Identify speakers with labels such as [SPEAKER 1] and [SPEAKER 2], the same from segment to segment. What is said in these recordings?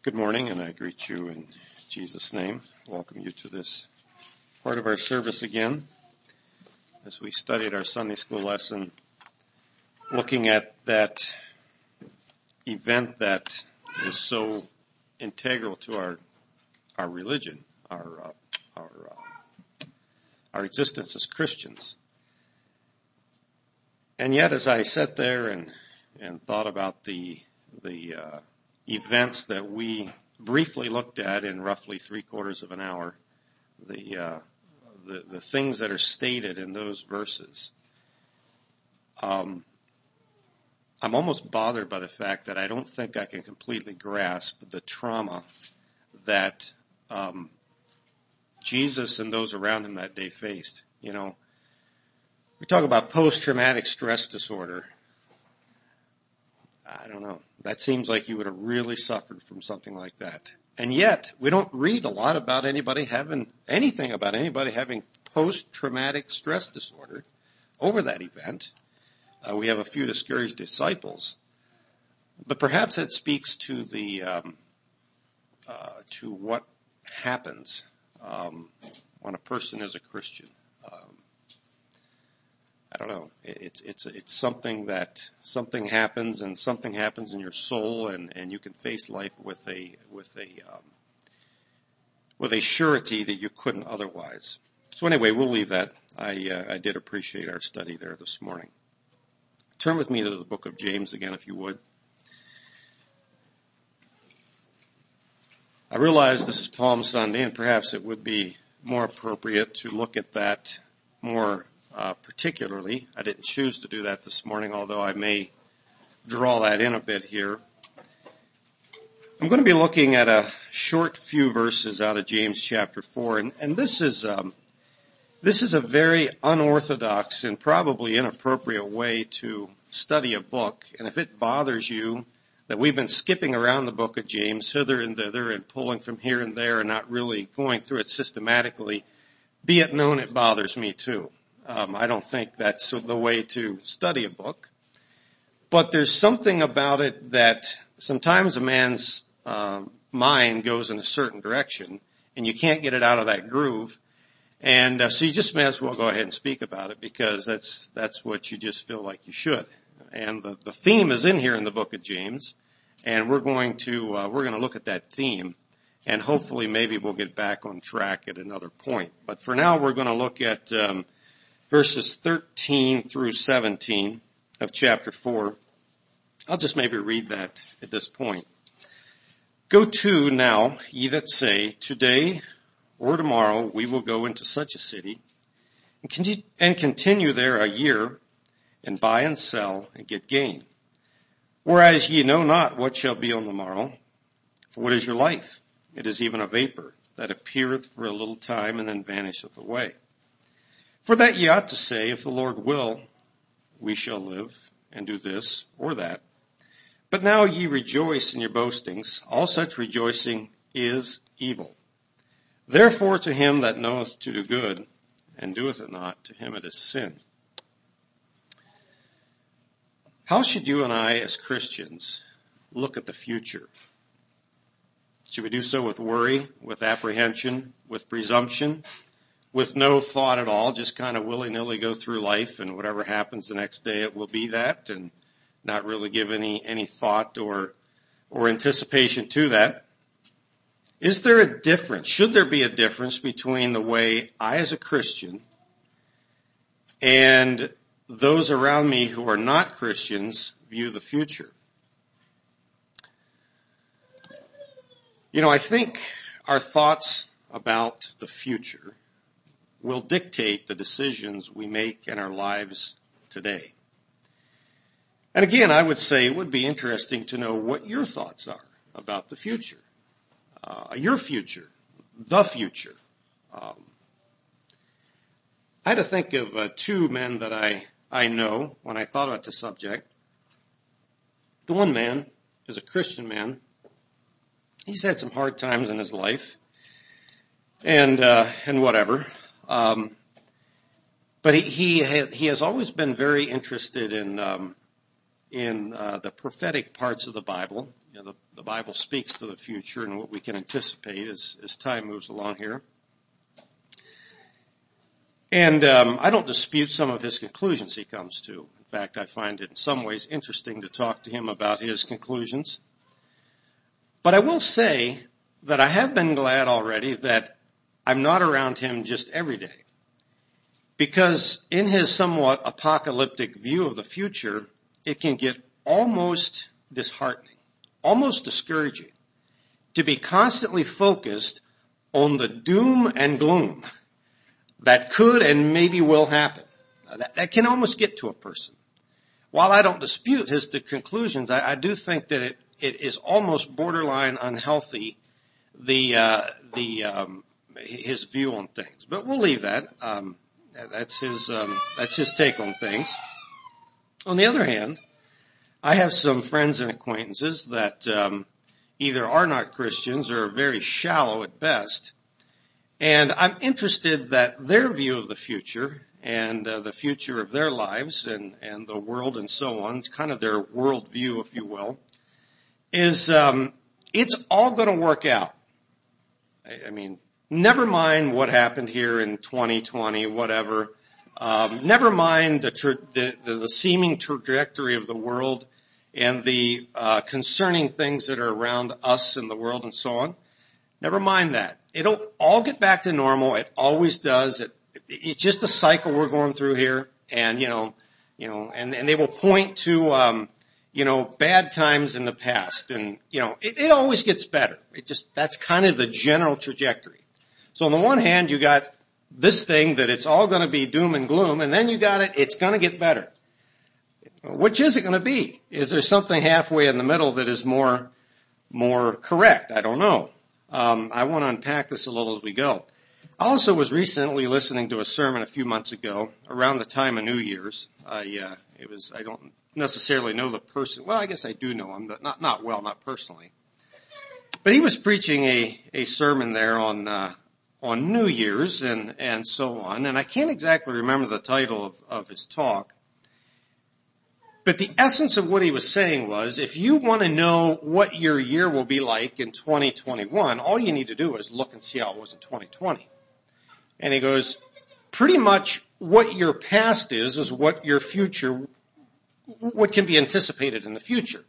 [SPEAKER 1] Good morning, and I greet you in Jesus' name. Welcome you to this part of our service again. As we studied our Sunday school lesson, looking at that event that is so integral to our our religion, our uh, our uh, our existence as Christians. And yet, as I sat there and and thought about the the uh, events that we briefly looked at in roughly three quarters of an hour, the, uh, the, the things that are stated in those verses. Um, I'm almost bothered by the fact that I don't think I can completely grasp the trauma that um, Jesus and those around him that day faced. You know, we talk about post-traumatic stress disorder. I don't know. That seems like you would have really suffered from something like that. And yet, we don't read a lot about anybody having anything about anybody having post-traumatic stress disorder over that event. Uh, we have a few discouraged disciples, but perhaps that speaks to the um, uh, to what happens um, when a person is a Christian. I don't know. It's it's it's something that something happens and something happens in your soul, and and you can face life with a with a um, with a surety that you couldn't otherwise. So anyway, we'll leave that. I uh, I did appreciate our study there this morning. Turn with me to the book of James again, if you would. I realize this is Palm Sunday, and perhaps it would be more appropriate to look at that more uh, particularly. I didn't choose to do that this morning, although I may draw that in a bit here. I'm going to be looking at a short few verses out of James chapter four, and, and this is um, this is a very unorthodox and probably inappropriate way to study a book. And if it bothers you that we've been skipping around the book of James hither and thither and pulling from here and there and not really going through it systematically, be it known it bothers me too. Um, I don't think that's the way to study a book. But there's something about it that sometimes a man's uh, mind goes in a certain direction and you can't get it out of that groove. And uh, so you just may as well go ahead and speak about it because that's that's what you just feel like you should. And the, the theme is in here in the book of James, and we're going to uh, we're going to look at that theme, and hopefully maybe we'll get back on track at another point. But for now, we're going to look at um, verses 13 through 17 of chapter 4. I'll just maybe read that at this point. Go to now, ye that say, today or tomorrow we will go into such a city and continue there a year and buy and sell and get gain. Whereas ye know not what shall be on the morrow. For what is your life? It is even a vapor that appeareth for a little time and then vanisheth away. For that ye ought to say, if the Lord will, we shall live and do this or that. But now ye rejoice in your boastings. All such rejoicing is evil. Therefore to him that knoweth to do good and doeth it not, to him it is sin. How should you and I as Christians look at the future? Should we do so with worry, with apprehension, with presumption, with no thought at all, just kind of willy-nilly go through life and whatever happens the next day it will be that and not really give any, any thought or, or anticipation to that. Is there a difference? Should there be a difference between the way I as a Christian and those around me who are not Christians view the future? You know, I think our thoughts about the future will dictate the decisions we make in our lives today. And again, I would say it would be interesting to know what your thoughts are about the future, uh, your future, the future. Um, I had to think of uh, two men that I I know when I thought about the subject. The one man is a Christian man. He's had some hard times in his life, and uh, and whatever. Um, but he he, he has always been very interested in um, in uh, the prophetic parts of the Bible. You know, the, the, Bible speaks to the future and what we can anticipate as, as time moves along here. And um, I don't dispute some of his conclusions he comes to. In fact, I find it in some ways interesting to talk to him about his conclusions. But I will say that I have been glad already that I'm not around him just every day. Because in his somewhat apocalyptic view of the future, it can get almost disheartening, almost discouraging to be constantly focused on the doom and gloom that could and maybe will happen. That, that, can almost get to a person. While I don't dispute his conclusions, I, I do think that it, it is almost borderline unhealthy the uh, the um, his view on things. But we'll leave that. Um, that's his, um, that's his take on things. On the other hand, I have some friends and acquaintances that um, either are not Christians or are very shallow at best. And I'm interested that their view of the future and uh, the future of their lives and, and the world and so on, it's kind of their worldview, if you will, is um, it's all going to work out. I, I mean, Never mind what happened here in 2020, whatever. Um, never mind the, tra- the, the, the, seeming trajectory of the world and the uh, concerning things that are around us in the world and so on. Never mind that. It'll all get back to normal. It always does. It, it's just a cycle we're going through here, and you know, you know, and, and they will point to um, you know bad times in the past, and you know, it, it always gets better. It just that's kind of the general trajectory. So on the one hand, you got this thing that it's all going to be doom and gloom, and then you got it, it's going to get better. Which is it going to be? Is there something halfway in the middle that is more, more correct? I don't know. Um, I want to unpack this a little as we go. I also was recently listening to a sermon a few months ago around the time of New Year's. I, uh, it was, I don't necessarily know the person. Well, I guess I do know him, but not, not well, not personally. But he was preaching a, a sermon there on, uh, on New Year's and, and so on. And I can't exactly remember the title of, of his talk. But the essence of what he was saying was, if you want to know what your year will be like in 2021, all you need to do is look and see how it was in 2020. And he goes, pretty much what your past is, is what your future, what can be anticipated in the future.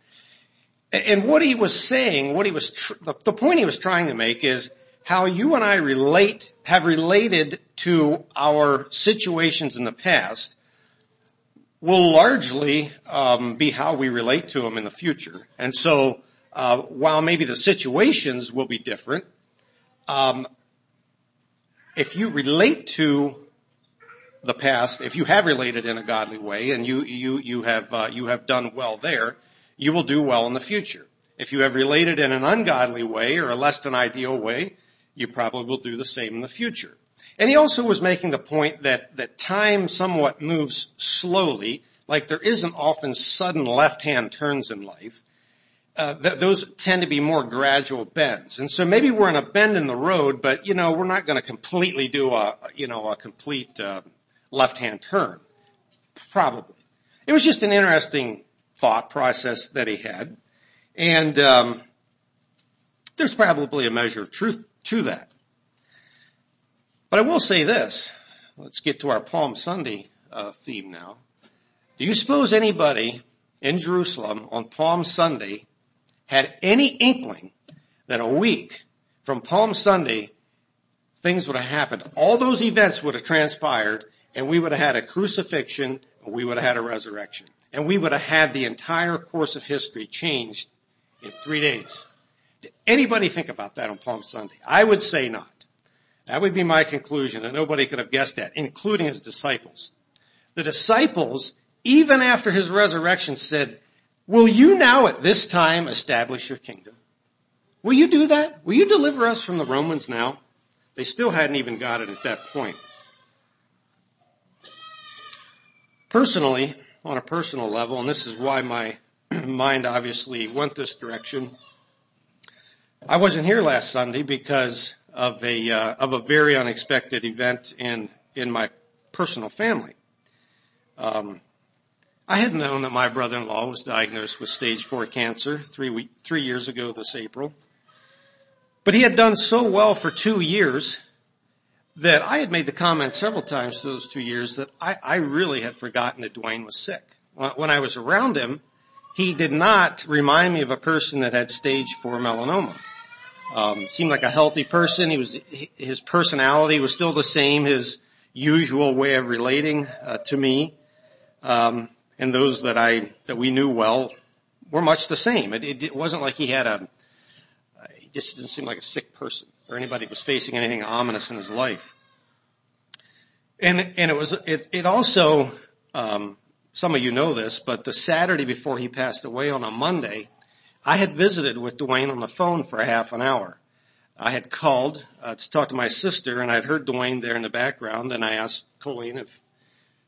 [SPEAKER 1] And what he was saying, what he was, tr- the, the point he was trying to make is, how you and I relate, have related to our situations in the past will largely um, be how we relate to them in the future. And so, uh, while maybe the situations will be different, um, if you relate to the past, if you have related in a godly way and you you you have uh, you have done well there, you will do well in the future. If you have related in an ungodly way or a less than ideal way, you probably will do the same in the future. And he also was making the point that, that time somewhat moves slowly, like there isn't often sudden left-hand turns in life. Uh, th- those tend to be more gradual bends. And so maybe we're in a bend in the road, but you know, we're not going to completely do a, you know, a complete uh, left-hand turn. Probably. It was just an interesting thought process that he had. And um, there's probably a measure of truth to that. But I will say this. Let's get to our Palm Sunday uh, theme now. Do you suppose anybody in Jerusalem on Palm Sunday had any inkling that a week from Palm Sunday things would have happened? All those events would have transpired and we would have had a crucifixion and we would have had a resurrection. And we would have had the entire course of history changed in three days. Did anybody think about that on Palm Sunday? I would say not. That would be my conclusion that nobody could have guessed that, including his disciples. The disciples, even after his resurrection said, will you now at this time establish your kingdom? Will you do that? Will you deliver us from the Romans now? They still hadn't even got it at that point. Personally, on a personal level, and this is why my mind obviously went this direction, I wasn't here last Sunday because of a uh, of a very unexpected event in in my personal family. Um, I had known that my brother-in-law was diagnosed with stage four cancer three, week, three years ago this April. But he had done so well for two years that I had made the comment several times those two years that I, I really had forgotten that Dwayne was sick. When I was around him, he did not remind me of a person that had stage four melanoma. Um, seemed like a healthy person. He was, his personality was still the same, his usual way of relating uh, to me. Um, and those that I, that we knew well were much the same. It, it, it wasn't like he had a, he just didn't seem like a sick person or anybody was facing anything ominous in his life. And, and it was, it, it also, um, some of you know this, but the Saturday before he passed away on a Monday, I had visited with Dwayne on the phone for half an hour. I had called uh, to talk to my sister, and I'd heard Dwayne there in the background, and I asked Colleen if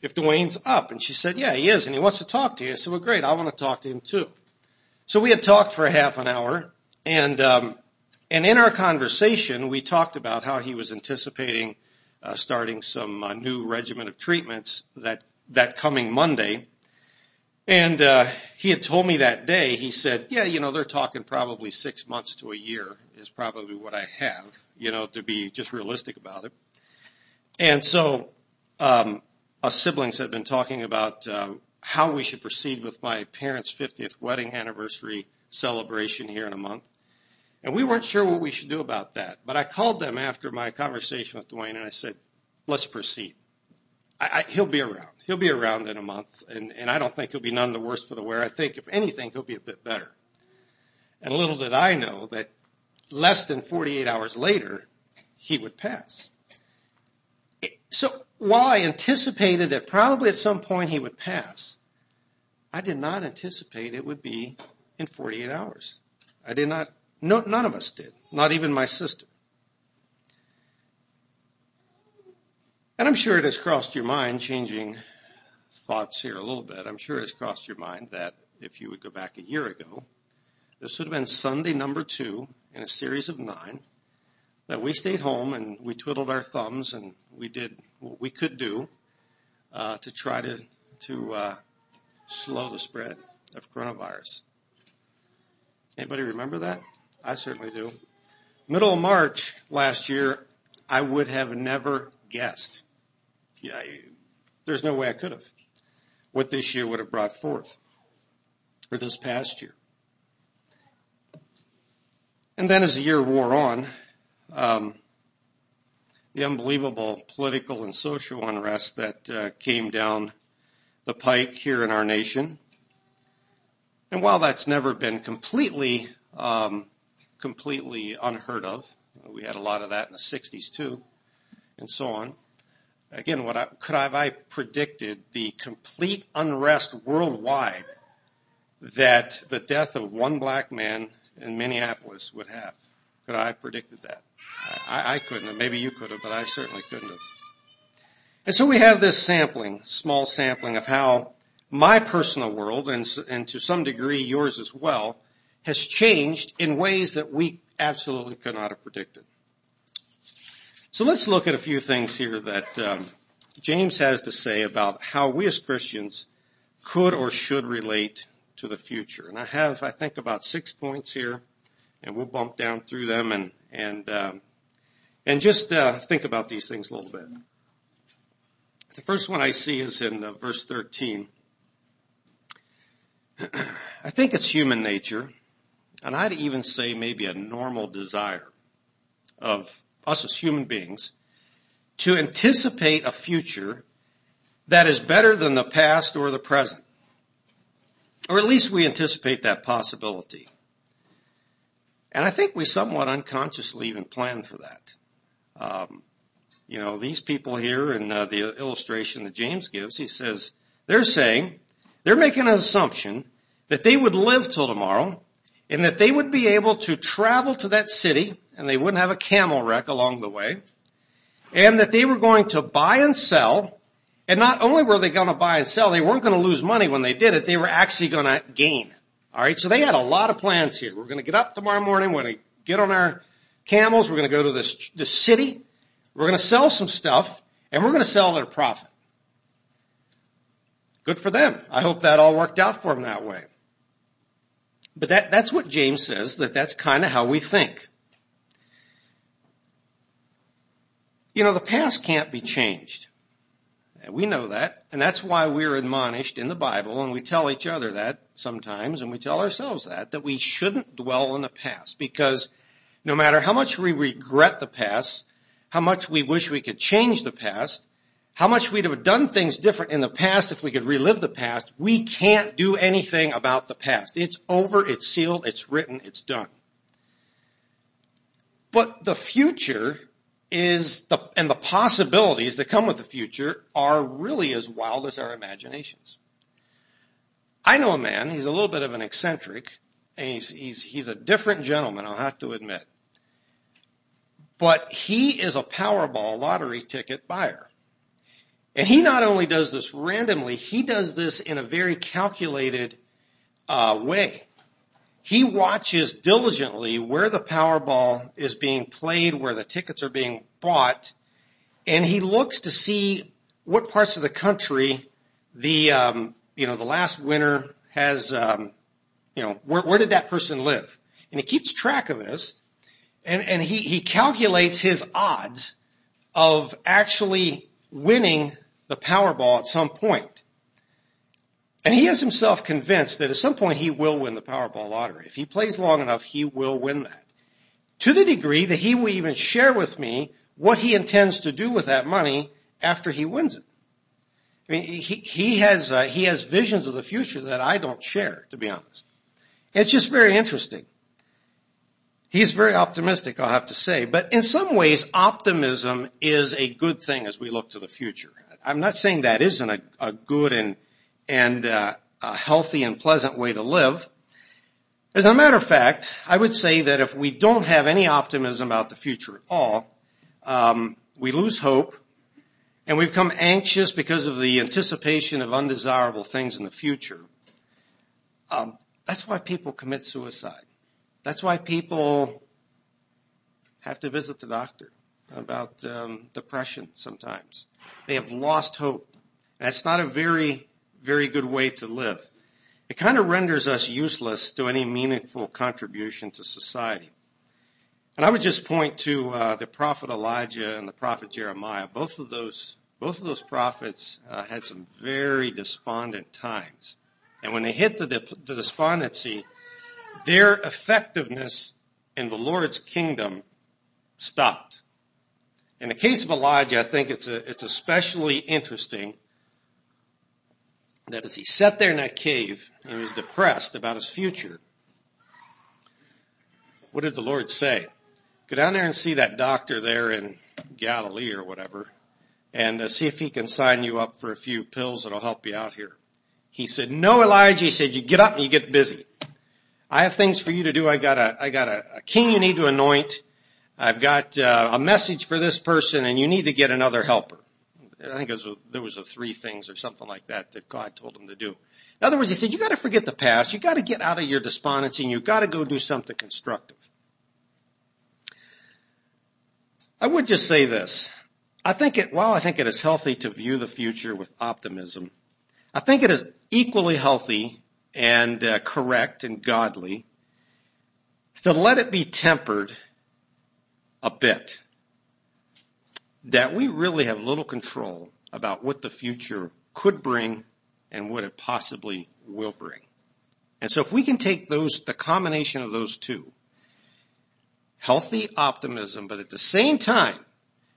[SPEAKER 1] if Dwayne's up, and she said, "Yeah, he is, and he wants to talk to you." I said, "Well, great, I want to talk to him too." So we had talked for half an hour, and um, and in our conversation, we talked about how he was anticipating uh, starting some uh, new regimen of treatments that that coming Monday. And uh, he had told me that day, he said, yeah, you know, they're talking probably six months to a year is probably what I have, you know, to be just realistic about it. And so um, us siblings had been talking about uh, how we should proceed with my parents' 50th wedding anniversary celebration here in a month. And we weren't sure what we should do about that. But I called them after my conversation with Dwayne and I said, let's proceed. I, I, he'll be around. He'll be around in a month, and, and I don't think he'll be none the worse for the wear. I think, if anything, he'll be a bit better. And little did I know that less than 48 hours later, he would pass. So while I anticipated that probably at some point he would pass, I did not anticipate it would be in 48 hours. I did not, no, none of us did, not even my sister. And I'm sure it has crossed your mind, changing thoughts here a little bit. I'm sure it's crossed your mind that if you would go back a year ago, this would have been Sunday number two in a series of nine that we stayed home and we twiddled our thumbs and we did what we could do uh, to try to to uh, slow the spread of coronavirus. Anybody remember that? I certainly do. Middle of March last year, I would have never guessed yeah, there's no way I could have. What this year would have brought forth, or this past year. And then as the year wore on, um, the unbelievable political and social unrest that uh, came down the pike here in our nation. And while that's never been completely, um, completely unheard of, we had a lot of that in the 60s too, and so on again, what I, could have I predicted the complete unrest worldwide that the death of one black man in Minneapolis would have? Could I have predicted that? I, I couldn't have. Maybe you could have, but I certainly couldn't have. And so we have this sampling, small sampling of how my personal world, and, and to some degree yours as well, has changed in ways that we absolutely could not have predicted. So let's look at a few things here that um, James has to say about how we as Christians could or should relate to the future. And I have, I think, about six points here, and we'll bump down through them and and um, and just uh, think about these things a little bit. The first one I see is in uh, verse 13. I think it's human nature, and I'd even say maybe a normal desire of us as human beings, to anticipate a future that is better than the past or the present. Or at least we anticipate that possibility. And I think we somewhat unconsciously even plan for that. Um, you know, these people here in uh, the illustration that James gives, he says, they're saying, they're making an assumption that they would live till tomorrow and that they would be able to travel to that city and they wouldn't have a camel wreck along the way, and that they were going to buy and sell, and not only were they going to buy and sell, they weren't going to lose money when they did it, they were actually going to gain. Alright, so they had a lot of plans here. We're going to get up tomorrow morning, we're going to get on our camels, we're going to go to this, this city, we're going to sell some stuff, and we're going to sell at a profit. Good for them. I hope that all worked out for them that way. But that, that's what James says, that that's kind of how we think. You know, the past can't be changed. We know that, and that's why we're admonished in the Bible, and we tell each other that sometimes, and we tell ourselves that, that we shouldn't dwell on the past, because no matter how much we regret the past, how much we wish we could change the past, how much we'd have done things different in the past if we could relive the past, we can't do anything about the past. It's over, it's sealed, it's written, it's done. But the future is the, and the possibilities that come with the future are really as wild as our imaginations. I know a man, he's a little bit of an eccentric, and he's, he's, he's a different gentleman, I'll have to admit. But he is a Powerball lottery ticket buyer. And he not only does this randomly, he does this in a very calculated uh, way. He watches diligently where the Powerball is being played, where the tickets are being bought, and he looks to see what parts of the country the um, you know the last winner has um, you know where, where did that person live, and he keeps track of this, and and he he calculates his odds of actually winning the Powerball at some point. And he is himself convinced that at some point he will win the Powerball lottery. If he plays long enough, he will win that. To the degree that he will even share with me what he intends to do with that money after he wins it. I mean, he, he has, uh, he has visions of the future that I don't share, to be honest. It's just very interesting. He's very optimistic, I'll have to say. But in some ways, optimism is a good thing as we look to the future. I'm not saying that isn't a, a good and and uh, a healthy and pleasant way to live. As a matter of fact, I would say that if we don't have any optimism about the future at all, um, we lose hope, and we become anxious because of the anticipation of undesirable things in the future. Um, that's why people commit suicide. That's why people have to visit the doctor about um, depression sometimes. They have lost hope. That's not a very very good way to live. It kind of renders us useless to any meaningful contribution to society. And I would just point to uh, the prophet Elijah and the prophet Jeremiah. Both of those, both of those prophets uh, had some very despondent times. And when they hit the, the despondency, their effectiveness in the Lord's kingdom stopped. In the case of Elijah, I think it's a, it's especially interesting that as he sat there in that cave and was depressed about his future, what did the Lord say? Go down there and see that doctor there in Galilee or whatever and uh, see if he can sign you up for a few pills that'll help you out here. He said, no, Elijah. He said, you get up and you get busy. I have things for you to do. I got a, I got a, a king you need to anoint. I've got uh, a message for this person and you need to get another helper. I think was a, there was a three things or something like that that God told him to do. In other words, he said, you gotta forget the past. You gotta get out of your despondency and you gotta go do something constructive. I would just say this. I think it, while I think it is healthy to view the future with optimism, I think it is equally healthy and uh, correct and godly to let it be tempered a bit that we really have little control about what the future could bring and what it possibly will bring. And so if we can take those, the combination of those two, healthy optimism, but at the same time,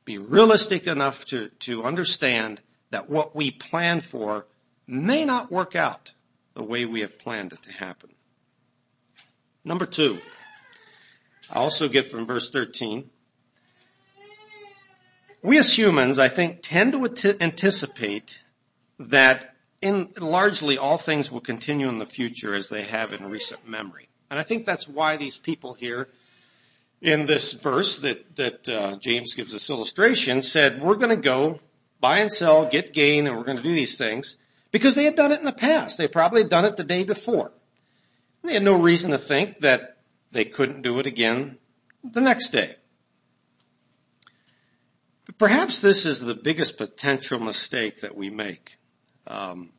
[SPEAKER 1] be realistic enough to, to understand that what we plan for may not work out the way we have planned it to happen. Number two, I also get from verse 13, we as humans, I think, tend to anticipate that in largely all things will continue in the future as they have in recent memory. And I think that's why these people here in this verse that, that uh, James gives us illustration said, we're going to go buy and sell, get gain, and we're going to do these things because they had done it in the past. They probably had done it the day before. They had no reason to think that they couldn't do it again the next day. Perhaps this is the biggest potential mistake that we make. Um,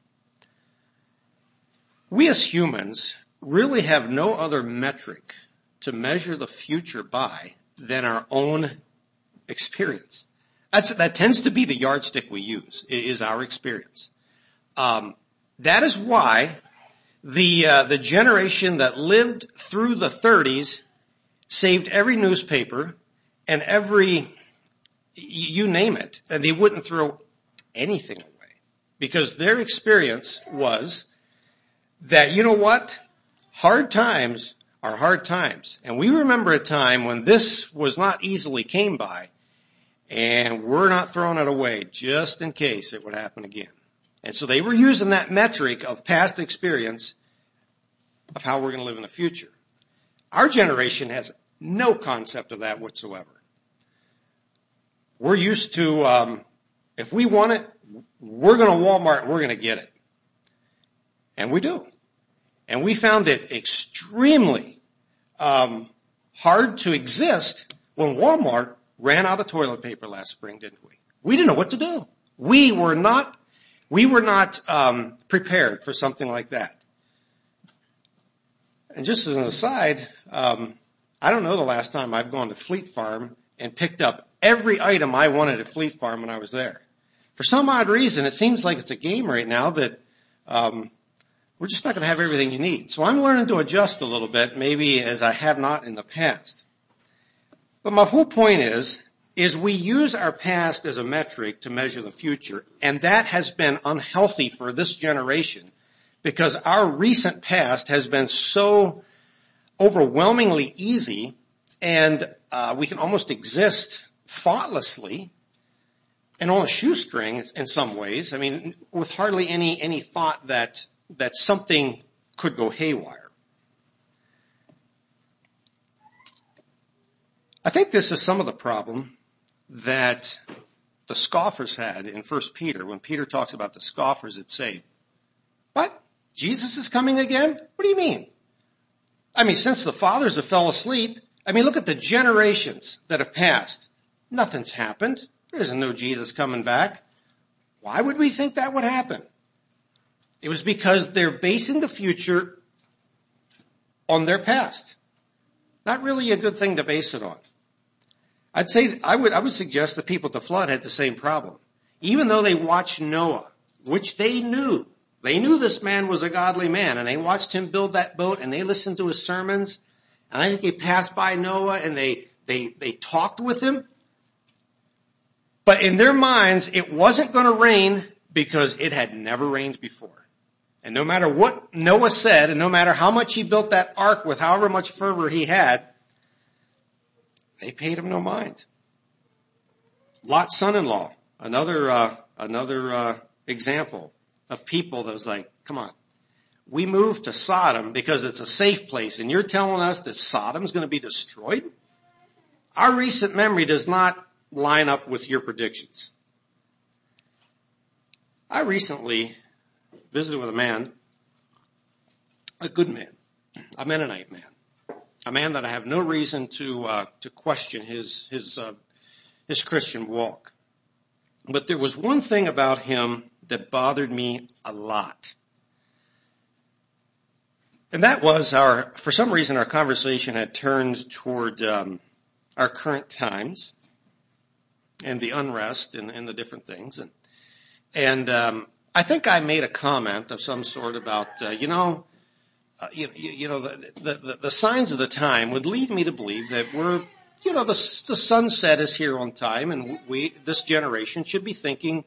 [SPEAKER 1] We as humans really have no other metric to measure the future by than our own experience. That's, that tends to be the yardstick we use, is our experience. Um, that is why the, uh, the generation that lived through the 30s saved every newspaper and every, you name it, and they wouldn't throw anything away. Because their experience was that, you know what? Hard times are hard times. And we remember a time when this was not easily came by, and we're not throwing it away just in case it would happen again. And so they were using that metric of past experience of how we're going to live in the future. Our generation has no concept of that whatsoever. We're used to, um, if we want it, we're going to Walmart, we're going to get it. And we do. And we found it extremely um, hard to exist when Walmart ran out of toilet paper last spring, didn't we? We didn't know what to do. We were not, we were not um, prepared for something like that. And just as an aside, um, I don't know the last time I've gone to Fleet Farm and picked up every item I wanted at Fleet Farm when I was there. For some odd reason, it seems like it's a game right now that um, we're just not going to have everything you need. So I'm learning to adjust a little bit, maybe as I have not in the past. But my whole point is, is we use our past as a metric to measure the future, and that has been unhealthy for this generation because our recent past has been so overwhelmingly easy and uh, we can almost exist thoughtlessly and on a shoestring in some ways. I mean, with hardly any any thought that that something could go haywire. I think this is some of the problem that the scoffers had in 1 Peter. When Peter talks about the scoffers that say, what? Jesus is coming again? What do you mean? I mean, since the fathers have fell asleep, I mean, look at the generations that have passed. Nothing's happened. There isn't no Jesus coming back. Why would we think that would happen? It was because they're basing the future on their past. Not really a good thing to base it on. I'd say, I would, I would suggest the people at the flood had the same problem. Even though they watched Noah, which they knew, they knew this man was a godly man and they watched him build that boat and they listened to his sermons and I think they passed by Noah and they, they, they talked with him. But in their minds, it wasn't going to rain because it had never rained before. And no matter what Noah said and no matter how much he built that ark with however much fervor he had, they paid him no mind. Lot's son-in-law, another uh, another uh, example of people that was like, come on, we moved to Sodom because it's a safe place, and you're telling us that Sodom's going to be destroyed? Our recent memory does not line up with your predictions. I recently visited with a man, a good man, a Mennonite man a man that I have no reason to uh, to question his his uh, his Christian walk. But there was one thing about him that bothered me a lot. And that was our, for some reason our conversation had turned toward um, our current times and the unrest and, and the different things. And, and um, I think I made a comment of some sort about, uh, you know, uh, you, you, know, the, the, the, signs of the time would lead me to believe that we're, you know, the, the sunset is here on time and we, this generation should be thinking,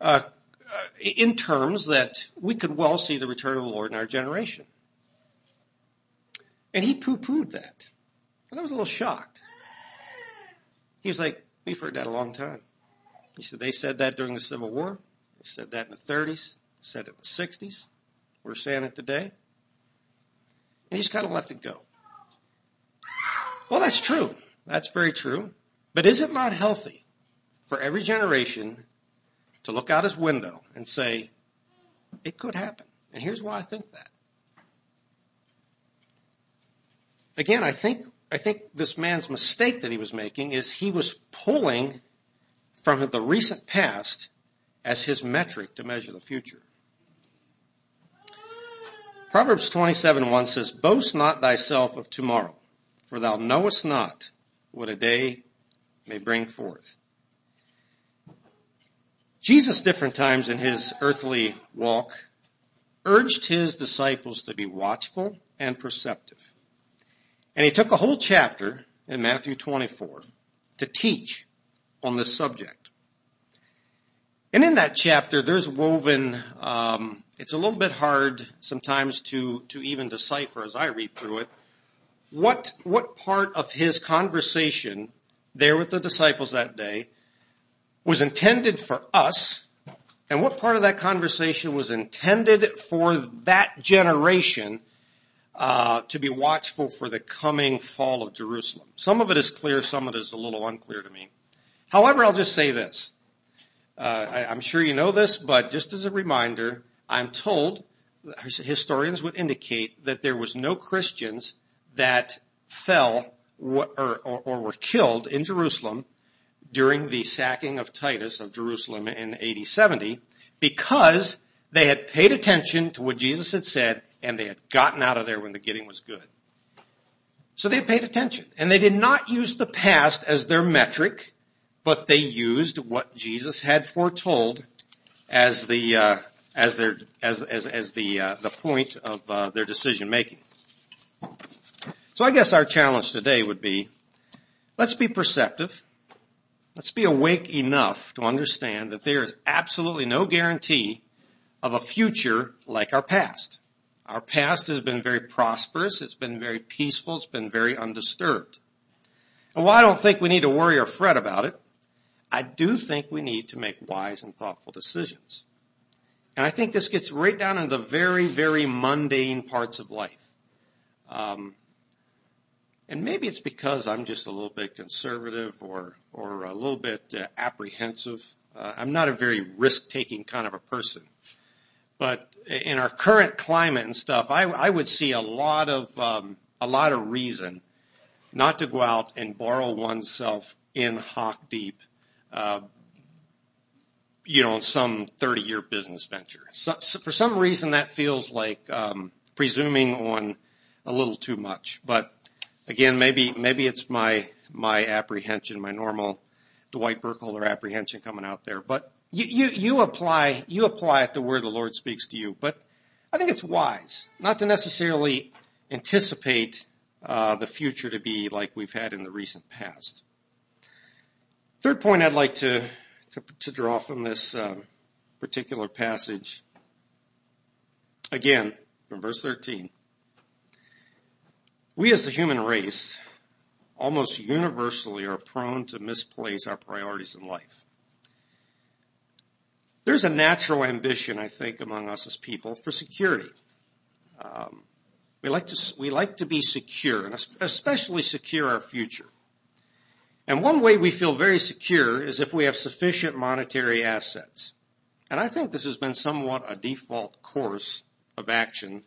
[SPEAKER 1] uh, uh, in terms that we could well see the return of the Lord in our generation. And he poo-pooed that. And I was a little shocked. He was like, we've heard that a long time. He said, they said that during the Civil War. They said that in the 30s, said it in the 60s. We're saying it today. And he just kind of left it go. Well, that's true. That's very true. But is it not healthy for every generation to look out his window and say, it could happen? And here's why I think that. Again, I think, I think this man's mistake that he was making is he was pulling from the recent past as his metric to measure the future. Proverbs 27 1 says, Boast not thyself of tomorrow, for thou knowest not what a day may bring forth. Jesus, different times in his earthly walk, urged his disciples to be watchful and perceptive. And he took a whole chapter in Matthew 24 to teach on this subject. And in that chapter, there's woven, um, it's a little bit hard sometimes to, to even decipher as I read through it, what, what part of his conversation there with the disciples that day was intended for us and what part of that conversation was intended for that generation uh, to be watchful for the coming fall of Jerusalem. Some of it is clear, some of it is a little unclear to me. However, I'll just say this. Uh, I, I'm sure you know this, but just as a reminder, I'm told historians would indicate that there was no Christians that fell or, or, or were killed in Jerusalem during the sacking of Titus of Jerusalem in AD 70 because they had paid attention to what Jesus had said and they had gotten out of there when the getting was good. So they paid attention and they did not use the past as their metric, but they used what Jesus had foretold as the, uh, as their, as, as, as the, uh, the point of uh, their decision making. So I guess our challenge today would be, let's be perceptive. Let's be awake enough to understand that there is absolutely no guarantee of a future like our past. Our past has been very prosperous. It's been very peaceful. It's been very undisturbed. And while I don't think we need to worry or fret about it, I do think we need to make wise and thoughtful decisions. And I think this gets right down into the very, very mundane parts of life. Um, and maybe it's because I'm just a little bit conservative or or a little bit uh, apprehensive. Uh, I'm not a very risk-taking kind of a person. But in our current climate and stuff, I, I would see a lot of um, a lot of reason not to go out and borrow oneself in hock deep, uh, you know, on some 30-year business venture. So, so for some reason, that feels like um, presuming on a little too much. But Again, maybe, maybe it's my, my apprehension, my normal Dwight Burkholder apprehension coming out there. But you, you, you apply, you apply it to where the Lord speaks to you. But I think it's wise not to necessarily anticipate uh, the future to be like we've had in the recent past. Third point I'd like to to, to draw from this um, particular passage, again from verse 13, we as the human race almost universally are prone to misplace our priorities in life. There's a natural ambition, I think, among us as people for security. Um, we like to we like to be secure, and especially secure our future. And one way we feel very secure is if we have sufficient monetary assets. And I think this has been somewhat a default course of action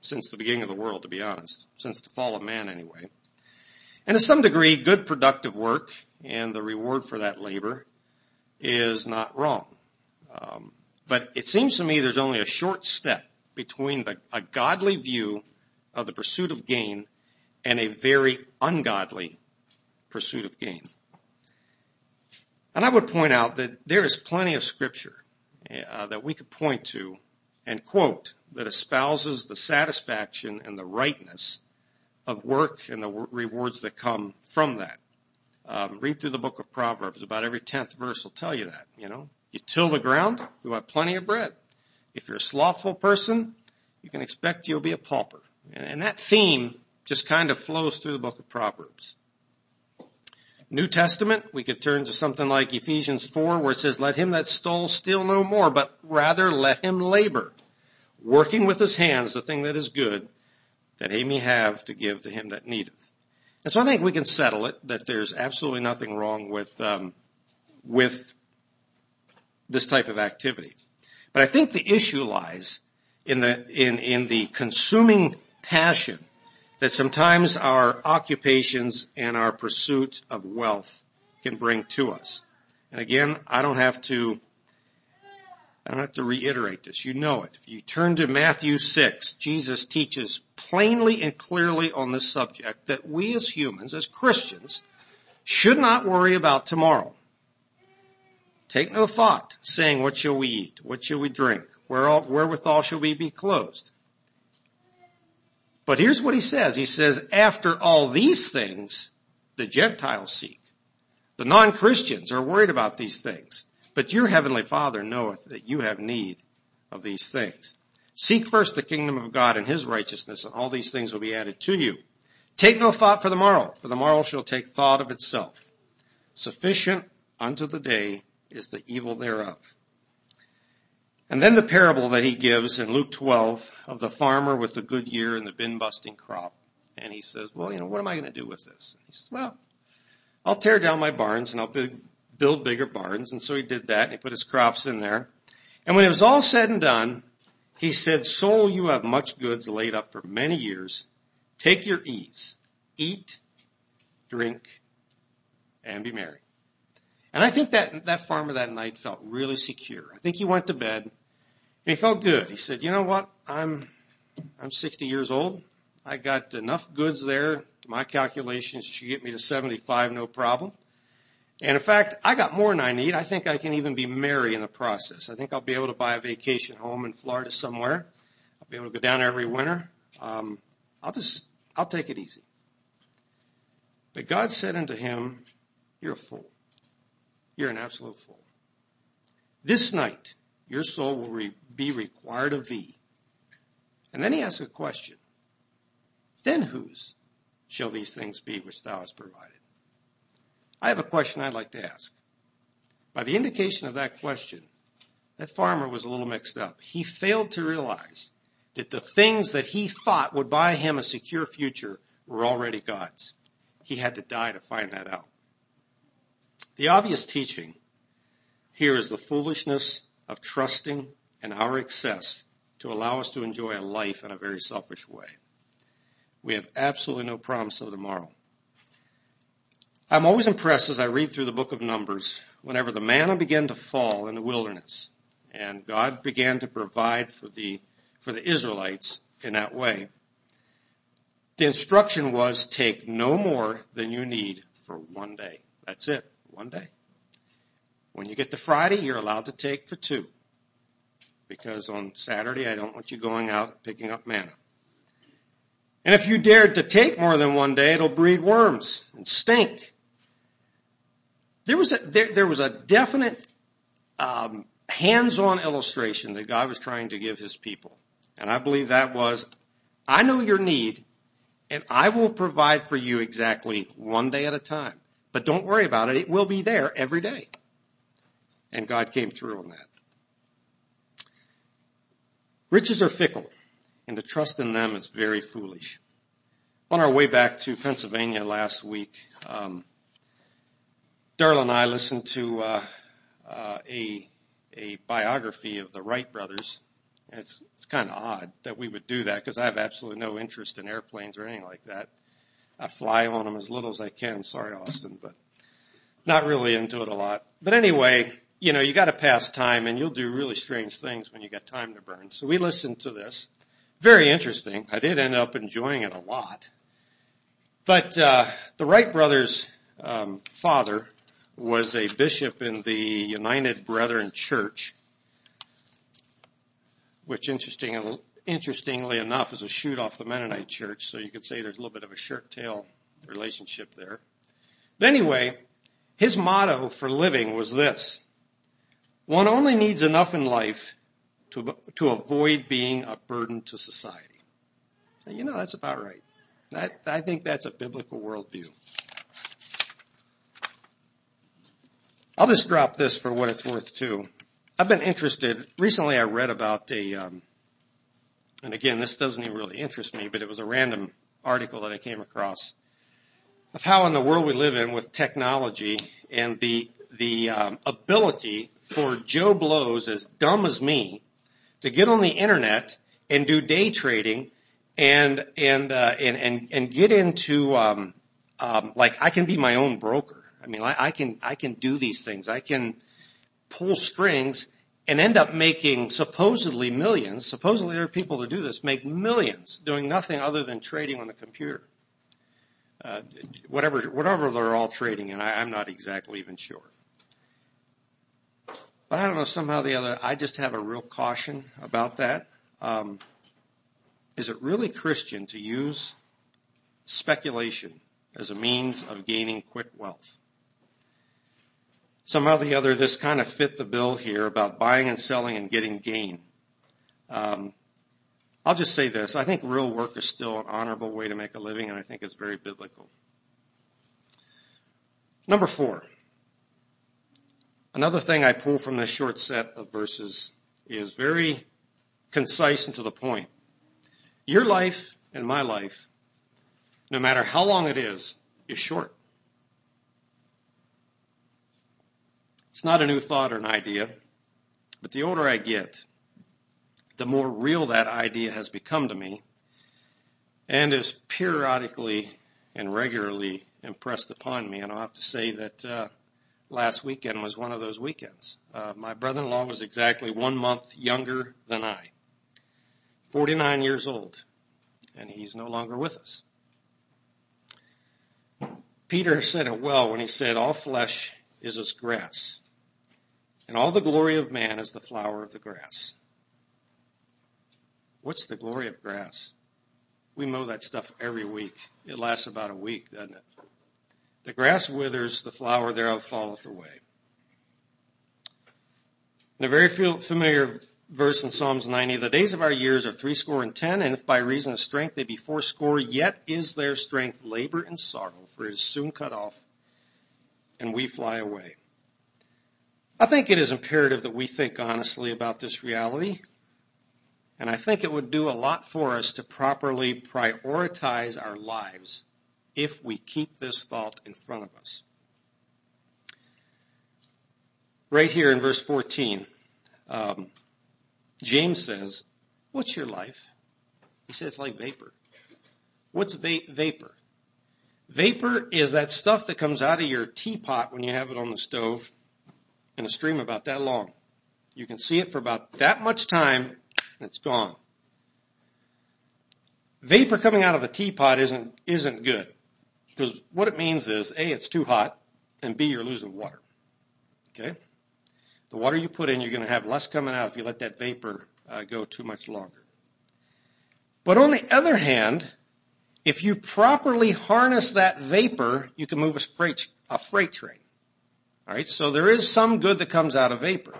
[SPEAKER 1] since the beginning of the world, to be honest, since the fall of man anyway. And to some degree, good productive work and the reward for that labor is not wrong. Um, but it seems to me there's only a short step between the, a godly view of the pursuit of gain and a very ungodly pursuit of gain. And I would point out that there is plenty of scripture uh, that we could point to and quote that espouses the satisfaction and the rightness of work and the rewards that come from that. Um, read through the book of Proverbs. About every tenth verse will tell you that. You know, you till the ground, you have plenty of bread. If you're a slothful person, you can expect you'll be a pauper. And, and that theme just kind of flows through the book of Proverbs. New Testament, we could turn to something like Ephesians 4 where it says, let him that stole steal no more, but rather let him labor, working with his hands the thing that is good, that he may have to give to him that needeth. And so I think we can settle it that there's absolutely nothing wrong with um, with this type of activity. But I think the issue lies in the in in the consuming passion that sometimes our occupations and our pursuit of wealth can bring to us. And again, I don't have to I don't have to reiterate this. You know it. If you turn to Matthew 6, Jesus teaches plainly and clearly on this subject that we as humans, as Christians, should not worry about tomorrow. Take no thought, saying, what shall we eat? What shall we drink? Where, wherewithal shall we be clothed? But here's what he says. He says, after all these things, the Gentiles seek. The non-Christians are worried about these things. But your heavenly Father knoweth that you have need of these things. Seek first the kingdom of God and his righteousness, and all these things will be added to you. Take no thought for the morrow, for the morrow shall take thought of itself. Sufficient unto the day is the evil thereof. And then the parable that he gives in Luke 12 of the farmer with the good year and the bin busting crop. And he says, well, you know, what am I going to do with this? And he says, well, I'll tear down my barns and I'll build, build bigger barns. And so he did that and he put his crops in there. And when it was all said and done, he said, soul, you have much goods laid up for many years. Take your ease, eat, drink, and be merry. And I think that, that farmer that night felt really secure. I think he went to bed and he felt good. He said, you know what? I'm, I'm 60 years old. I got enough goods there. My calculations should get me to 75, no problem. And in fact, I got more than I need. I think I can even be merry in the process. I think I'll be able to buy a vacation home in Florida somewhere. I'll be able to go down every winter. Um, I'll just, I'll take it easy. But God said unto him, you're a fool. You're an absolute fool. This night, your soul will re- be required of thee. And then he asks a question. Then whose shall these things be which thou hast provided? I have a question I'd like to ask. By the indication of that question, that farmer was a little mixed up. He failed to realize that the things that he thought would buy him a secure future were already God's. He had to die to find that out. The obvious teaching here is the foolishness of trusting in our excess to allow us to enjoy a life in a very selfish way. We have absolutely no promise of tomorrow. I'm always impressed as I read through the book of Numbers whenever the manna began to fall in the wilderness and God began to provide for the, for the Israelites in that way. The instruction was take no more than you need for one day. That's it. One day. When you get to Friday, you're allowed to take for two. Because on Saturday, I don't want you going out picking up manna. And if you dared to take more than one day, it'll breed worms and stink. There was a, there, there was a definite um, hands-on illustration that God was trying to give his people. And I believe that was, I know your need and I will provide for you exactly one day at a time. But don't worry about it. It will be there every day. And God came through on that. Riches are fickle and to trust in them is very foolish. On our way back to Pennsylvania last week, um, Darla and I listened to uh, uh, a a biography of the Wright brothers. It's it's kind of odd that we would do that because I have absolutely no interest in airplanes or anything like that. I fly on them as little as I can. Sorry, Austin, but not really into it a lot. But anyway, you know, you got to pass time, and you'll do really strange things when you got time to burn. So we listened to this very interesting. I did end up enjoying it a lot. But uh, the Wright brothers' um, father was a bishop in the United Brethren Church, which interesting, interestingly enough is a shoot off the Mennonite Church. So you could say there's a little bit of a shirt tail relationship there. But anyway, his motto for living was this. One only needs enough in life to, to avoid being a burden to society. And you know, that's about right. That, I think that's a biblical worldview. I'll just drop this for what it's worth too. I've been interested, recently I read about a, um, and again, this doesn't even really interest me, but it was a random article that I came across of how in the world we live in with technology and the, the um, ability for Joe Blows as dumb as me to get on the internet and do day trading and and uh, and, and and get into um, um, like I can be my own broker. I mean, I, I can I can do these things. I can pull strings and end up making supposedly millions. Supposedly there are people that do this, make millions doing nothing other than trading on the computer. Uh, whatever, whatever they're all trading in, I, I'm not exactly even sure. But I don't know, somehow or the other, I just have a real caution about that. Um, is it really Christian to use speculation as a means of gaining quick wealth? Somehow or the other, this kind of fit the bill here about buying and selling and getting gain. Um, I'll just say this. I think real work is still an honorable way to make a living, and I think it's very biblical. Number four. Another thing I pull from this short set of verses is very concise and to the point. Your life and my life, no matter how long it is, is short. It's not a new thought or an idea, but the older I get, the more real that idea has become to me and is periodically and regularly impressed upon me. And I'll have to say that uh, last weekend was one of those weekends. Uh, my brother-in-law was exactly one month younger than I, 49 years old, and he's no longer with us. Peter said it well when he said, all flesh is as grass, and all the glory of man is the flower of the grass. What's the glory of grass? We mow that stuff every week. It lasts about a week, doesn't it? The grass withers, the flower thereof falleth away. In a very familiar verse in Psalms 90, the days of our years are threescore and ten, and if by reason of strength they be fourscore, yet is their strength labor and sorrow, for it is soon cut off, and we fly away. I think it is imperative that we think honestly about this reality. And I think it would do a lot for us to properly prioritize our lives if we keep this thought in front of us. Right here in verse 14, um, James says, What's your life? He says it's like vapor. What's va- vapor? Vapor is that stuff that comes out of your teapot when you have it on the stove in a stream about that long. You can see it for about that much time and it's gone. Vapor coming out of a teapot isn't, isn't good. Because what it means is, A, it's too hot, and B, you're losing water. Okay? The water you put in, you're going to have less coming out if you let that vapor uh, go too much longer. But on the other hand, if you properly harness that vapor, you can move a freight, a freight train. Alright, so there is some good that comes out of vapor.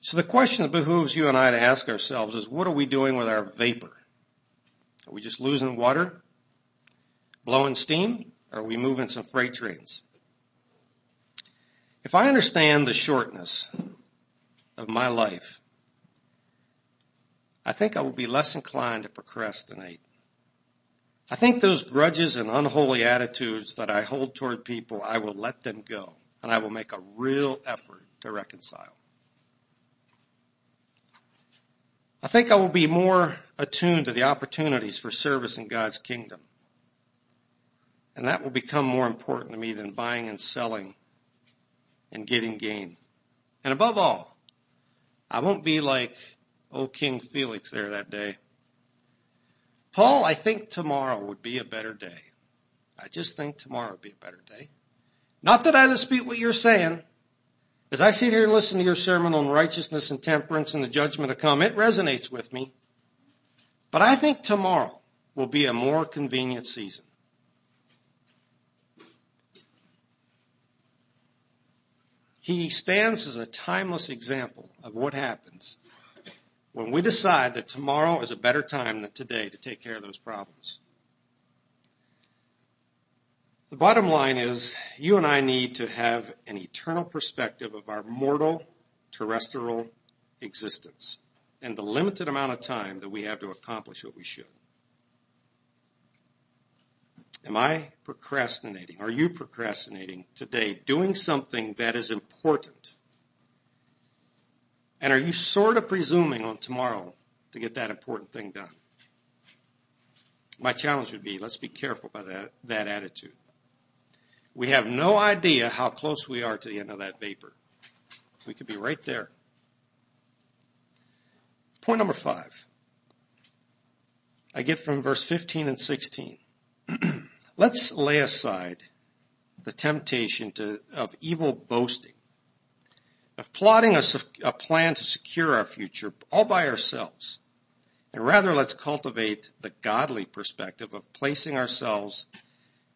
[SPEAKER 1] So the question that behooves you and I to ask ourselves is, what are we doing with our vapor? Are we just losing water? blowing steam or are we moving some freight trains? If I understand the shortness of my life, I think I will be less inclined to procrastinate. I think those grudges and unholy attitudes that I hold toward people, I will let them go and I will make a real effort to reconcile. I think I will be more attuned to the opportunities for service in God's kingdom. And that will become more important to me than buying and selling and getting gain. And above all, I won't be like old King Felix there that day. Paul, I think tomorrow would be a better day. I just think tomorrow would be a better day. Not that I dispute what you're saying. As I sit here and listen to your sermon on righteousness and temperance and the judgment to come, it resonates with me. But I think tomorrow will be a more convenient season. He stands as a timeless example of what happens when we decide that tomorrow is a better time than today to take care of those problems. The bottom line is you and I need to have an eternal perspective of our mortal terrestrial existence and the limited amount of time that we have to accomplish what we should. Am I procrastinating? Are you procrastinating today doing something that is important? And are you sort of presuming on tomorrow to get that important thing done? My challenge would be let's be careful by that, that attitude. We have no idea how close we are to the end of that vapor. We could be right there. Point number five. I get from verse 15 and 16. Let's lay aside the temptation to, of evil boasting, of plotting a, a plan to secure our future all by ourselves. And rather let's cultivate the godly perspective of placing ourselves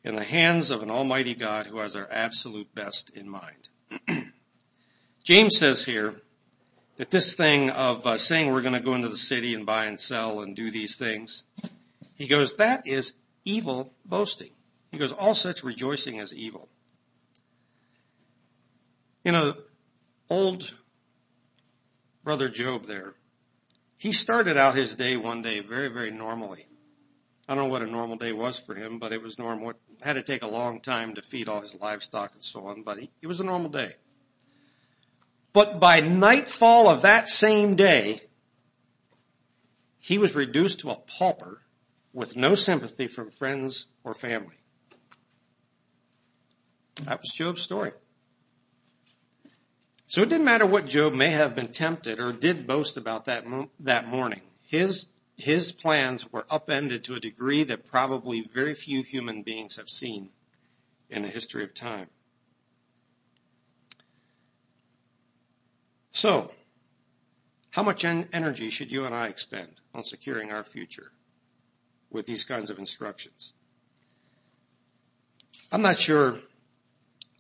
[SPEAKER 1] in the hands of an almighty God who has our absolute best in mind. James says here that this thing of uh, saying we're going to go into the city and buy and sell and do these things, he goes, that is evil boasting. He goes, all such rejoicing is evil. You know, old brother Job there, he started out his day one day very, very normally. I don't know what a normal day was for him, but it was normal. It had to take a long time to feed all his livestock and so on, but he, it was a normal day. But by nightfall of that same day, he was reduced to a pauper with no sympathy from friends or family. That was Job's story. So it didn't matter what Job may have been tempted or did boast about that, that morning. His, his plans were upended to a degree that probably very few human beings have seen in the history of time. So, how much en- energy should you and I expend on securing our future with these kinds of instructions? I'm not sure.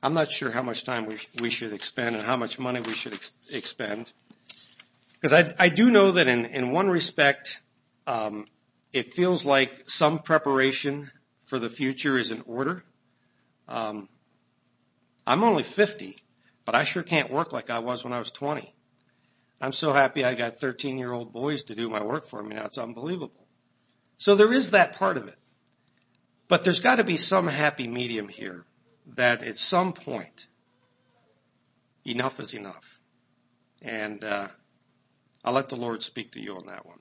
[SPEAKER 1] I'm not sure how much time we, sh- we should expend and how much money we should ex- expend. Because I, I do know that in, in one respect, um, it feels like some preparation for the future is in order. Um, I'm only 50, but I sure can't work like I was when I was 20. I'm so happy I got 13 year old boys to do my work for me now. It's unbelievable. So there is that part of it. But there's got to be some happy medium here that at some point, enough is enough. And uh, I'll let the Lord speak to you on that one.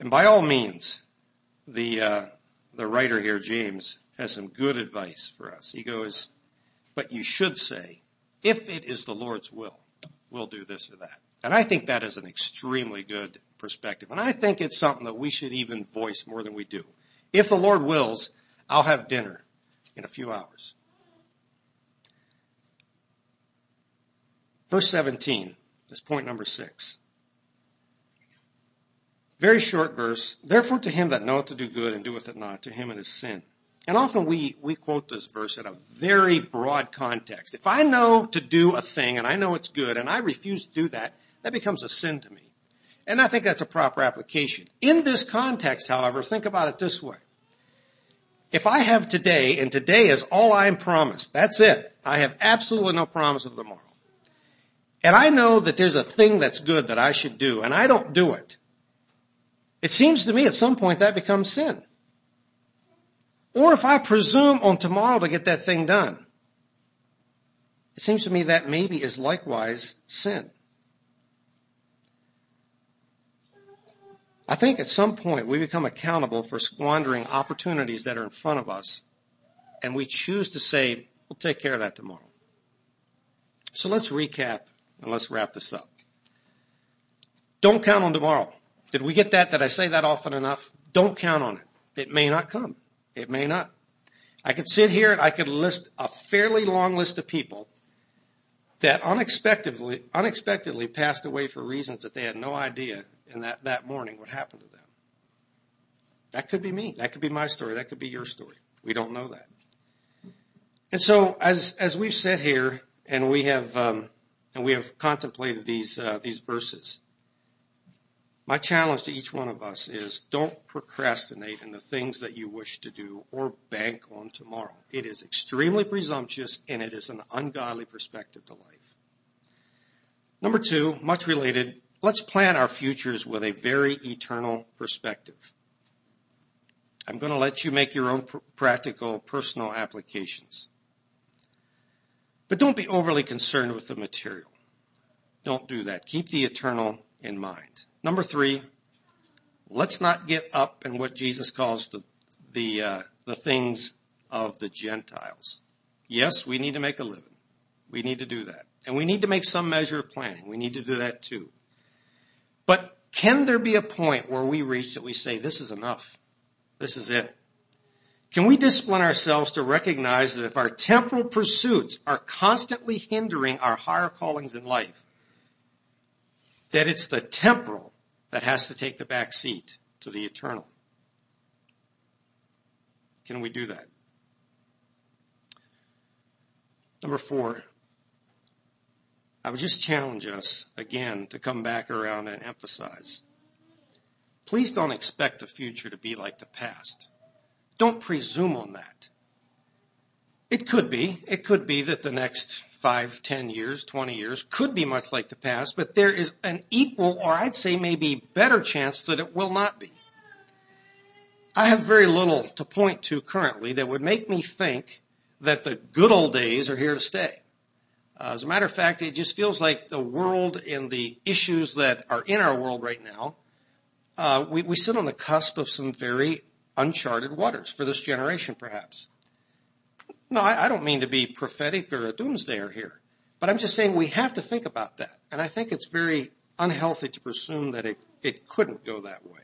[SPEAKER 1] And by all means, the uh, the writer here, James, has some good advice for us. He goes, but you should say, if it is the Lord's will, we'll do this or that. And I think that is an extremely good perspective. And I think it's something that we should even voice more than we do. If the Lord wills, I'll have dinner in a few hours. Verse 17 is point number six. Very short verse. Therefore to him that knoweth to do good and doeth it not, to him it is sin. And often we, we quote this verse in a very broad context. If I know to do a thing and I know it's good and I refuse to do that, that becomes a sin to me. And I think that's a proper application. In this context, however, think about it this way. If I have today and today is all I am promised, that's it. I have absolutely no promise of tomorrow. And I know that there's a thing that's good that I should do and I don't do it. It seems to me at some point that becomes sin. Or if I presume on tomorrow to get that thing done, it seems to me that maybe is likewise sin. I think at some point we become accountable for squandering opportunities that are in front of us and we choose to say, we'll take care of that tomorrow. So let's recap and let's wrap this up. Don't count on tomorrow. Did we get that? Did I say that often enough? Don't count on it. It may not come. It may not. I could sit here and I could list a fairly long list of people that unexpectedly, unexpectedly passed away for reasons that they had no idea in that, that morning what happened to them. That could be me. That could be my story. That could be your story. We don't know that. And so as, as we've sat here and we have, um, and we have contemplated these, uh, these verses, my challenge to each one of us is don't procrastinate in the things that you wish to do or bank on tomorrow. It is extremely presumptuous and it is an ungodly perspective to life. Number two, much related, let's plan our futures with a very eternal perspective. I'm going to let you make your own pr- practical personal applications. But don't be overly concerned with the material. Don't do that. Keep the eternal in mind. Number three, let's not get up in what Jesus calls the the uh, the things of the Gentiles. Yes, we need to make a living. We need to do that. And we need to make some measure of planning. We need to do that too. But can there be a point where we reach that we say, this is enough? This is it. Can we discipline ourselves to recognize that if our temporal pursuits are constantly hindering our higher callings in life, that it's the temporal that has to take the back seat to the eternal? Can we do that? Number four, I would just challenge us again to come back around and emphasize. Please don't expect the future to be like the past. Don't presume on that. It could be. It could be that the next five, ten years, 20 years could be much like the past, but there is an equal, or I'd say maybe better chance that it will not be. I have very little to point to currently that would make me think that the good old days are here to stay. Uh, as a matter of fact, it just feels like the world and the issues that are in our world right now, uh, we, we sit on the cusp of some very uncharted waters for this generation, perhaps. No, I, I don't mean to be prophetic or a doomsdayer here, but I'm just saying we have to think about that. And I think it's very unhealthy to presume that it, it couldn't go that way.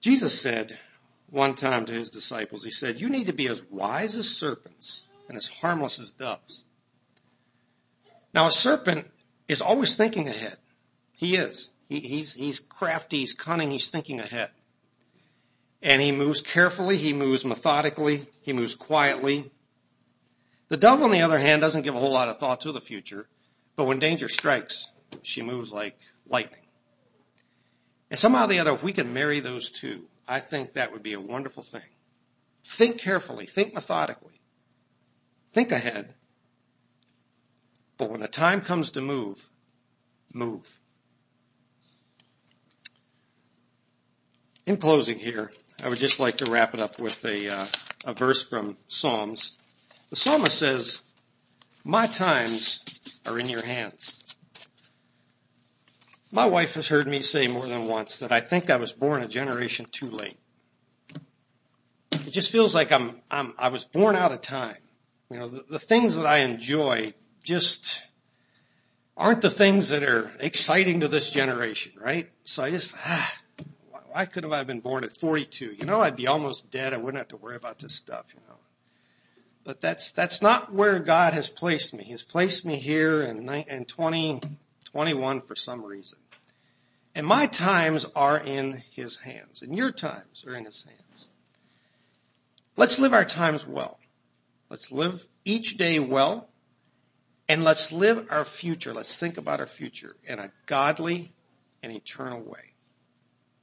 [SPEAKER 1] Jesus said one time to his disciples, he said, you need to be as wise as serpents and as harmless as doves. Now a serpent is always thinking ahead. He is. He, he's, he's crafty, he's cunning, he's thinking ahead. And he moves carefully, he moves methodically, he moves quietly. The dove, on the other hand, doesn't give a whole lot of thought to the future, but when danger strikes, she moves like lightning. And somehow or the other, if we can marry those two, I think that would be a wonderful thing. Think carefully, think methodically, think ahead. But when the time comes to move, move. In closing here, I would just like to wrap it up with a, uh, a verse from Psalms. The psalmist says, my times are in your hands. My wife has heard me say more than once that I think I was born a generation too late. It just feels like I'm, I'm I was born out of time. You know, the, the things that I enjoy just aren't the things that are exciting to this generation, right? So I just, ah, why couldn't I have been born at 42? You know, I'd be almost dead. I wouldn't have to worry about this stuff, you know. But that's, that's not where God has placed me. He's placed me here in, in 2021 for some reason. And my times are in His hands, and your times are in His hands. Let's live our times well. Let's live each day well, and let's live our future. Let's think about our future in a godly and eternal way.